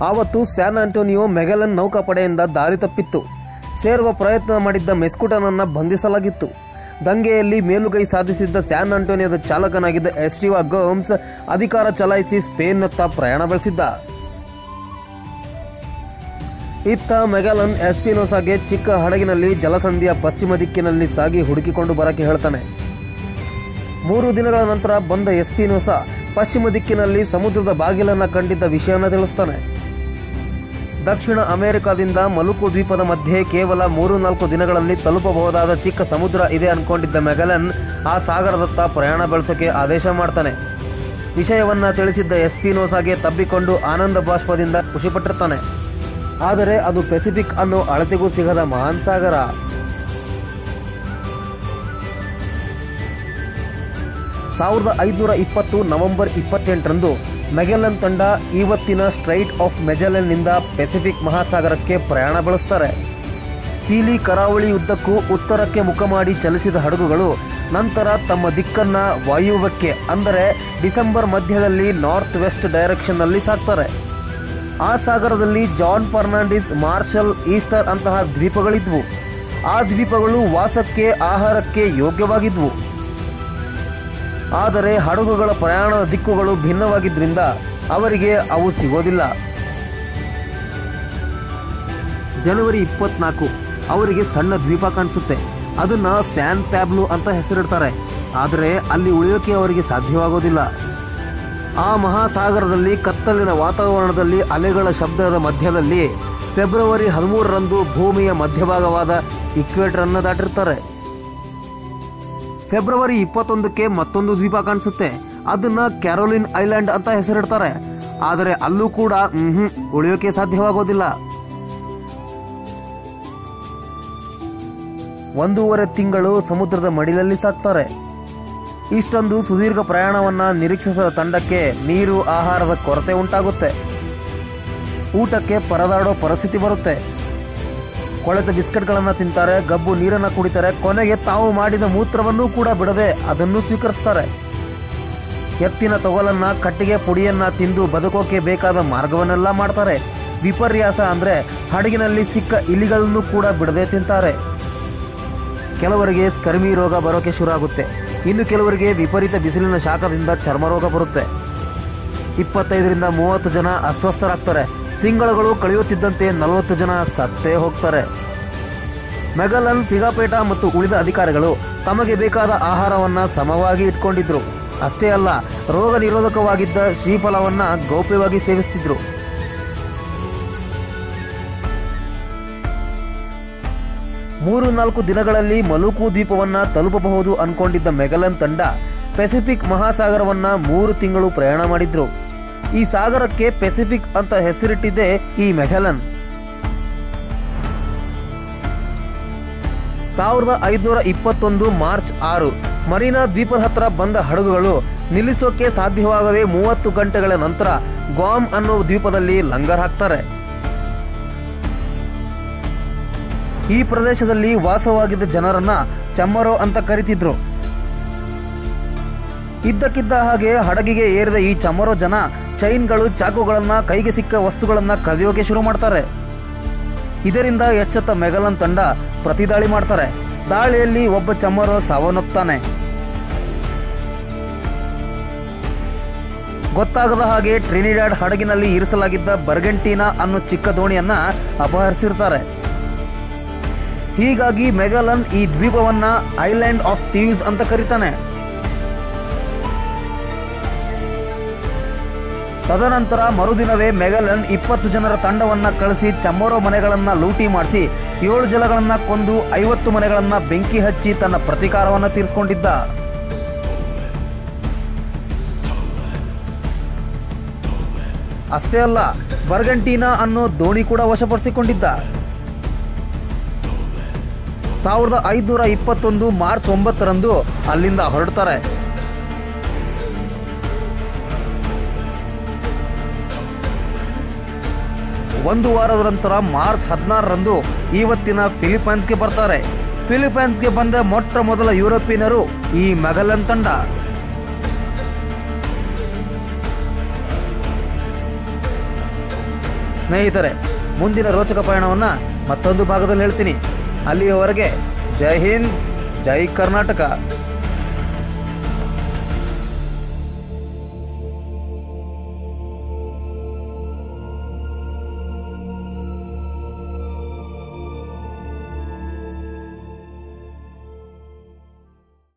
ಆವತ್ತು San Antonio Magellan ನೌಕಾಪಡೆಯಿಂದ ದಾರಿ ತಪ್ಪಿತ್ತು. ಸೇರುವ ಪ್ರಯತ್ನ ಮಾಡಿದ್ದ ಮೆಸ್ಕುಟನನ್ನ ಬಂಧಿಸಲಾಗಿತ್ತು. ದಂಗೆಯಲ್ಲಿ ಮೇಲುಗೈ ಸಾಧಿಸಿದ್ದ ಸ್ಯಾನ್ ಆಂಟೋನಿಯೋದ ಚಾಲಕನಾಗಿದ್ದ ಎಸ್ಟಿವಾ ಗೋಮ್ಸ್ ಅಧಿಕಾರ ಚಲಾಯಿಸಿ ಸ್ಪೇನ್ನತ್ತ ಪ್ರಯಾಣ ಬೆಳೆಸಿದ್ದ. ಇತ್ತ ಮೆಗಲನ್ ಎಸ್ಪಿನೋಸಾಗೆ ಚಿಕ್ಕ ಹಡಗಿನಲ್ಲಿ ಜಲಸಂಧಿಯ ಪಶ್ಚಿಮ ದಿಕ್ಕಿನಲ್ಲಿ ಸಾಗಿ ಹುಡುಕಿಕೊಂಡು ಬರಕ್ಕೆ ಹೇಳ್ತಾನೆ. ಮೂರು ದಿನಗಳ ನಂತರ ಬಂದ ಎಸ್ಪಿನೋಸಾ ಪಶ್ಚಿಮ ದಿಕ್ಕಿನಲ್ಲಿ ಸಮುದ್ರದ ಬಾಗಿಲನ್ನು ಕಂಡಿದ್ದ ವಿಷಯನ ತಿಳಿಸ್ತಾನೆ. ದಕ್ಷಿಣ ಅಮೆರಿಕಾದಿಂದ ಮಲುಕು ದ್ವೀಪದ ಮಧ್ಯೆ ಕೇವಲ ಮೂರು ನಾಲ್ಕು ದಿನಗಳಲ್ಲಿ ತಲುಪಬಹುದಾದ ಚಿಕ್ಕ ಸಮುದ್ರ ಇದೆ ಅನ್ಕೊಂಡಿದ್ದ ಮೆಗಲನ್ ಆ ಸಾಗರದತ್ತ ಪ್ರಯಾಣ ಬೆಳೆಸೋಕೆ ಆದೇಶ ಮಾಡ್ತಾನೆ. ವಿಷಯವನ್ನ ತಿಳಿಸಿದ್ದ ಎಸ್ಪಿನೋಸಾಗೆ ತಬ್ಬಿಕೊಂಡು ಆನಂದ ಬಾಷ್ಪದಿಂದ ಖುಷಿಪಟ್ಟಿರ್ತಾನೆ ಆದರೆ ಅದು ಪೆಸಿಫಿಕ್ ಅನ್ನೋ ಅಳತೆಗೂ ಸಿಗದ ಮಹಾನ್ ಸಾಗರ. ಸಾವಿರದ ಐದುನೂರ ಇಪ್ಪತ್ತು ನವೆಂಬರ್ ಇಪ್ಪತ್ತೆಂಟರಂದು ಮೆಗೆಲನ್ ತಂಡ ಇವತ್ತಿನ ಸ್ಟ್ರೈಟ್ ಆಫ್ ಮೆಜೆಲನ್ನಿಂದ ಪೆಸಿಫಿಕ್ ಮಹಾಸಾಗರಕ್ಕೆ ಪ್ರಯಾಣ ಬೆಳೆಸ್ತಾರೆ. ಚೀಲಿ ಕರಾವಳಿ ಉದ್ದಕ್ಕೂ ಉತ್ತರಕ್ಕೆ ಮುಖ ಮಾಡಿ ಚಲಿಸಿದ ಹಡಗುಗಳು ನಂತರ ತಮ್ಮ ದಿಕ್ಕನ್ನ ವಾಯುವ್ಯಕ್ಕೆ, ಅಂದರೆ ಡಿಸೆಂಬರ್ ಮಧ್ಯದಲ್ಲಿ ನಾರ್ತ್ ವೆಸ್ಟ್ ಡೈರೆಕ್ಷನ್ನಲ್ಲಿ ಸಾಕ್ತಾರೆ. ಆ ಸಾಗರದಲ್ಲಿ ಜಾನ್ ಫರ್ನಾಂಡಿಸ್, ಮಾರ್ಷಲ್ ಈಸ್ಟರ್ ಅಂತಹ ದ್ವೀಪಗಳಿದ್ವು. ಆ ದ್ವೀಪಗಳು ವಾಸಕ್ಕೆ, ಆಹಾರಕ್ಕೆ ಯೋಗ್ಯವಾಗಿದ್ವು. ಆದರೆ ಹಡಗುಗಳ ಪ್ರಯಾಣದ ದಿಕ್ಕುಗಳು ಭಿನ್ನವಾಗಿದ್ದರಿಂದ ಅವರಿಗೆ ಅವು ಸಿಗೋದಿಲ್ಲ. ಜನವರಿ ಇಪ್ಪತ್ನಾಲ್ಕು, ಅವರಿಗೆ ಸಣ್ಣ ದ್ವೀಪ ಕಾಣಿಸುತ್ತೆ. ಅದನ್ನ ಸ್ಯಾನ್ ಪ್ಯಾಬ್ಲು ಅಂತ ಹೆಸರಿಡ್ತಾರೆ. ಆದರೆ ಅಲ್ಲಿ ಉಳಿಯೋಕೆ ಅವರಿಗೆ ಸಾಧ್ಯವಾಗೋದಿಲ್ಲ. ಆ ಮಹಾಸಾಗರದಲ್ಲಿ ಕತ್ತಲಿನ ವಾತಾವರಣದಲ್ಲಿ ಅಲೆಗಳ ಶಬ್ದದ ಮಧ್ಯದಲ್ಲಿ ಫೆಬ್ರವರಿ ಹದಿಮೂರರಂದು ಭೂಮಿಯ ಮಧ್ಯಭಾಗವಾದ ಇಕ್ವೇಟರ್ ಅನ್ನು ದಾಟಿರ್ತಾರೆ. ಫೆಬ್ರವರಿ ಇಪ್ಪತ್ತೊಂದಕ್ಕೆ ಮತ್ತೊಂದು ದ್ವೀಪ ಕಾಣಿಸುತ್ತೆ. ಅದನ್ನ ಕ್ಯಾರೋಲಿನ್ ಐಲ್ಯಾಂಡ್ ಅಂತ ಹೆಸರಿಡ್ತಾರೆ. ಆದರೆ ಅಲ್ಲೂ ಕೂಡ ಹ್ಮ್ ಉಳಿಯೋಕೆ ಸಾಧ್ಯವಾಗೋದಿಲ್ಲ. ಒಂದೂವರೆ ತಿಂಗಳು ಸಮುದ್ರದ ಮಡಿಲಲ್ಲಿ ಸಾಕ್ತಾರೆ. ಇಷ್ಟೊಂದು ಸುದೀರ್ಘ ಪ್ರಯಾಣವನ್ನ ನಿರೀಕ್ಷಿಸದ ತಂಡಕ್ಕೆ ನೀರು, ಆಹಾರದ ಕೊರತೆ ಉಂಟಾಗುತ್ತೆ. ಊಟಕ್ಕೆ ಪರದಾಡೋ ಪರಿಸ್ಥಿತಿ ಬರುತ್ತೆ. ಕೊಳೆತ ಬಿಸ್ಕೆಟ್ಗಳನ್ನ ತಿಂತಾರೆ, ಗಬ್ಬು ನೀರನ್ನ ಕುಡಿತಾರೆ, ಕೊನೆಗೆ ತಾವು ಮಾಡಿದ ಮೂತ್ರವನ್ನೂ ಕೂಡ ಬಿಡದೆ ಅದನ್ನು ಸ್ವೀಕರಿಸ್ತಾರೆ. ಎತ್ತಿನ ತೊಗಲನ್ನ, ಕಟ್ಟಿಗೆ ಪುಡಿಯನ್ನ ತಿಂದು ಬದುಕೋಕೆ ಬೇಕಾದ ಮಾರ್ಗವನ್ನೆಲ್ಲ ಮಾಡ್ತಾರೆ. ವಿಪರ್ಯಾಸ ಅಂದ್ರೆ ಹಡಗಿನಲ್ಲಿ ಸಿಕ್ಕ ಇಲಿಗಳನ್ನು ಕೂಡ ಬಿಡದೆ ತಿಂತಾರೆ. ಕೆಲವರಿಗೆ ಸ್ಕರ್ಮಿ ರೋಗ ಬರೋಕೆ ಶುರು ಆಗುತ್ತೆ ಇನ್ನು ಕೆಲವರಿಗೆ ವಿಪರೀತ ಬಿಸಿಲಿನ ಶಾಖದಿಂದ ಚರ್ಮ ರೋಗ ಬರುತ್ತೆ. ಇಪ್ಪತ್ತೈದರಿಂದ ಮೂವತ್ತು ಜನ ಅಸ್ವಸ್ಥರಾಗ್ತಾರೆ. ತಿಂಗಳುಗಳು ಕಳೆಯುತ್ತಿದ್ದಂತೆ ನಲವತ್ತು ಜನ ಸತ್ತೇ ಹೋಗ್ತಾರೆ. ಮೆಗಲನ್ ಫಿಗಾಪೇಟ ಮತ್ತು ಉಳಿದ ಅಧಿಕಾರಿಗಳು ತಮಗೆ ಬೇಕಾದ ಆಹಾರವನ್ನ ಸಮವಾಗಿ ಇಟ್ಕೊಂಡಿದ್ರು. ಅಷ್ಟೇ ಅಲ್ಲ, ರೋಗ ನಿರೋಧಕವಾಗಿದ್ದ ಶ್ರೀಫಲವನ್ನ ಗೌಪ್ಯವಾಗಿ ಸೇವಿಸ್ತಿದ್ರು. ಮೂರು ನಾಲ್ಕು ದಿನಗಳಲ್ಲಿ ಮಲುಕು ದ್ವೀಪವನ್ನ ತಲುಪಬಹುದು ಅನ್ಕೊಂಡಿದ್ದ ಮೆಗಲನ್ ತಂಡ ಪೆಸಿಫಿಕ್ ಮಹಾಸಾಗರವನ್ನ ಮೂರು ತಿಂಗಳು ಪ್ರಯಾಣ ಮಾಡಿದ್ರು. ಈ ಸಾಗರಕ್ಕೆ ಪೆಸಿಫಿಕ್ ಅಂತ ಹೆಸರಿಟ್ಟಿದೆ ಈ ಮೆಘಲನ್. ಸಾವಿರದ ಐದುನೂರ ಇಪ್ಪತ್ತೊಂದು ಮಾರ್ಚ್ ಆರು, ಮರೀನಾ ದ್ವೀಪದ ಹತ್ರ ಬಂದ ಹಡಗುಗಳು ನಿಲ್ಲಿಸೋಕೆ ಸಾಧ್ಯವಾಗದೆ ಮೂವತ್ತು ಗಂಟೆಗಳ ನಂತರ ಗ್ವಾಮ್ ಅನ್ನೋ ದ್ವೀಪದಲ್ಲಿ ಲಂಗರ್ ಹಾಕ್ತಾರೆ. ಈ ಪ್ರದೇಶದಲ್ಲಿ ವಾಸವಾಗಿದ್ದ ಜನರನ್ನ ಚಮ್ಮರೋ ಅಂತ ಕರಿತಿದ್ರು. ಇದ್ದಕ್ಕಿದ್ದ ಹಾಗೆ ಹಡಗಿಗೆ ಏರಿದ ಈ ಚಮರೋ ಜನ ಚೈನ್ಗಳು ಚಾಕುಗಳನ್ನ ಕೈಗೆ ಸಿಕ್ಕ ವಸ್ತುಗಳನ್ನ ಕದಿಯೋಕೆ ಶುರು ಮಾಡ್ತಾರೆ. ಇದರಿಂದ ಎಚ್ಚೆತ್ತ ಮೆಗಲನ್ ತಂಡ ಪ್ರತಿದಾಳಿ ಮಾಡ್ತಾರೆ. ದಾಳಿಯಲ್ಲಿ ಒಬ್ಬ ಚಮ್ಮರು ಸಾವನ್ನಪ್ತಾನೆ ಗೊತ್ತಾಗದ ಹಾಗೆ ಟ್ರಿನಿಡಾಡ್ ಹಡಗಿನಲ್ಲಿ ಇರಿಸಲಾಗಿದ್ದ ಬರ್ಗೆಂಟೀನಾ ಅನ್ನೋ ಚಿಕ್ಕ ದೋಣಿಯನ್ನ ಅಪಹರಿಸಿರ್ತಾರೆ. ಹೀಗಾಗಿ ಮೆಗಲನ್ ಈ ದ್ವೀಪವನ್ನ ಐಲ್ಯಾಂಡ್ ಆಫ್ ಥೀವ್ಸ್ ಅಂತ ಕರೀತಾನೆ. ತದನಂತರ ಮರುದಿನವೇ ಮೆಗಲನ್ ಇಪ್ಪತ್ತು ಜನರ ತಂಡವನ್ನ ಕಳಿಸಿ ಚಮ್ಮರೋ ಮನೆಗಳನ್ನ ಲೂಟಿ ಮಾಡಿಸಿ ಏಳು ಜಲಗಳನ್ನ ಕೊಂದು ಐವತ್ತು ಮನೆಗಳನ್ನ ಬೆಂಕಿ ಹಚ್ಚಿ ತನ್ನ ಪ್ರತೀಕಾರವನ್ನ ತೀರಿಸಿಕೊಂಡಿದ್ದ. ಅಷ್ಟೇ ಅಲ್ಲ, ಬರ್ಗಂಟೀನಾ ಅನ್ನೋ ದೋಣಿ ಕೂಡ ವಶಪಡಿಸಿಕೊಂಡಿದ್ದ. ಸಾವಿರದ ಐದುನೂರ ಇಪ್ಪತ್ತೊಂದು ಮಾರ್ಚ್ ಒಂಬತ್ತರಂದು ಅಲ್ಲಿಂದ ಹೊರಡ್ತಾರೆ. ಒಂದು ವಾರದ ನಂತರ ಮಾರ್ಚ್ ಹದಿನಾರರಂದು ಇವತ್ತಿನ ಫಿಲಿಪೈನ್ಸ್ಗೆ ಬರ್ತಾರೆ. ಫಿಲಿಪೈನ್ಸ್ಗೆ ಬಂದ ಮೊಟ್ಟ ಮೊದಲ ಯುರೋಪಿಯನರು ಈ ಮೆಗಲನ್ ತಂಡ. ಸ್ನೇಹಿತರೆ, ಮುಂದಿನ ರೋಚಕ ಪಯಣವನ್ನು ಮತ್ತೊಂದು ಭಾಗದಲ್ಲಿ ಹೇಳ್ತೀನಿ. ಅಲ್ಲಿಯವರೆಗೆ ಜೈ ಹಿಂದ್, ಜೈ ಕರ್ನಾಟಕ.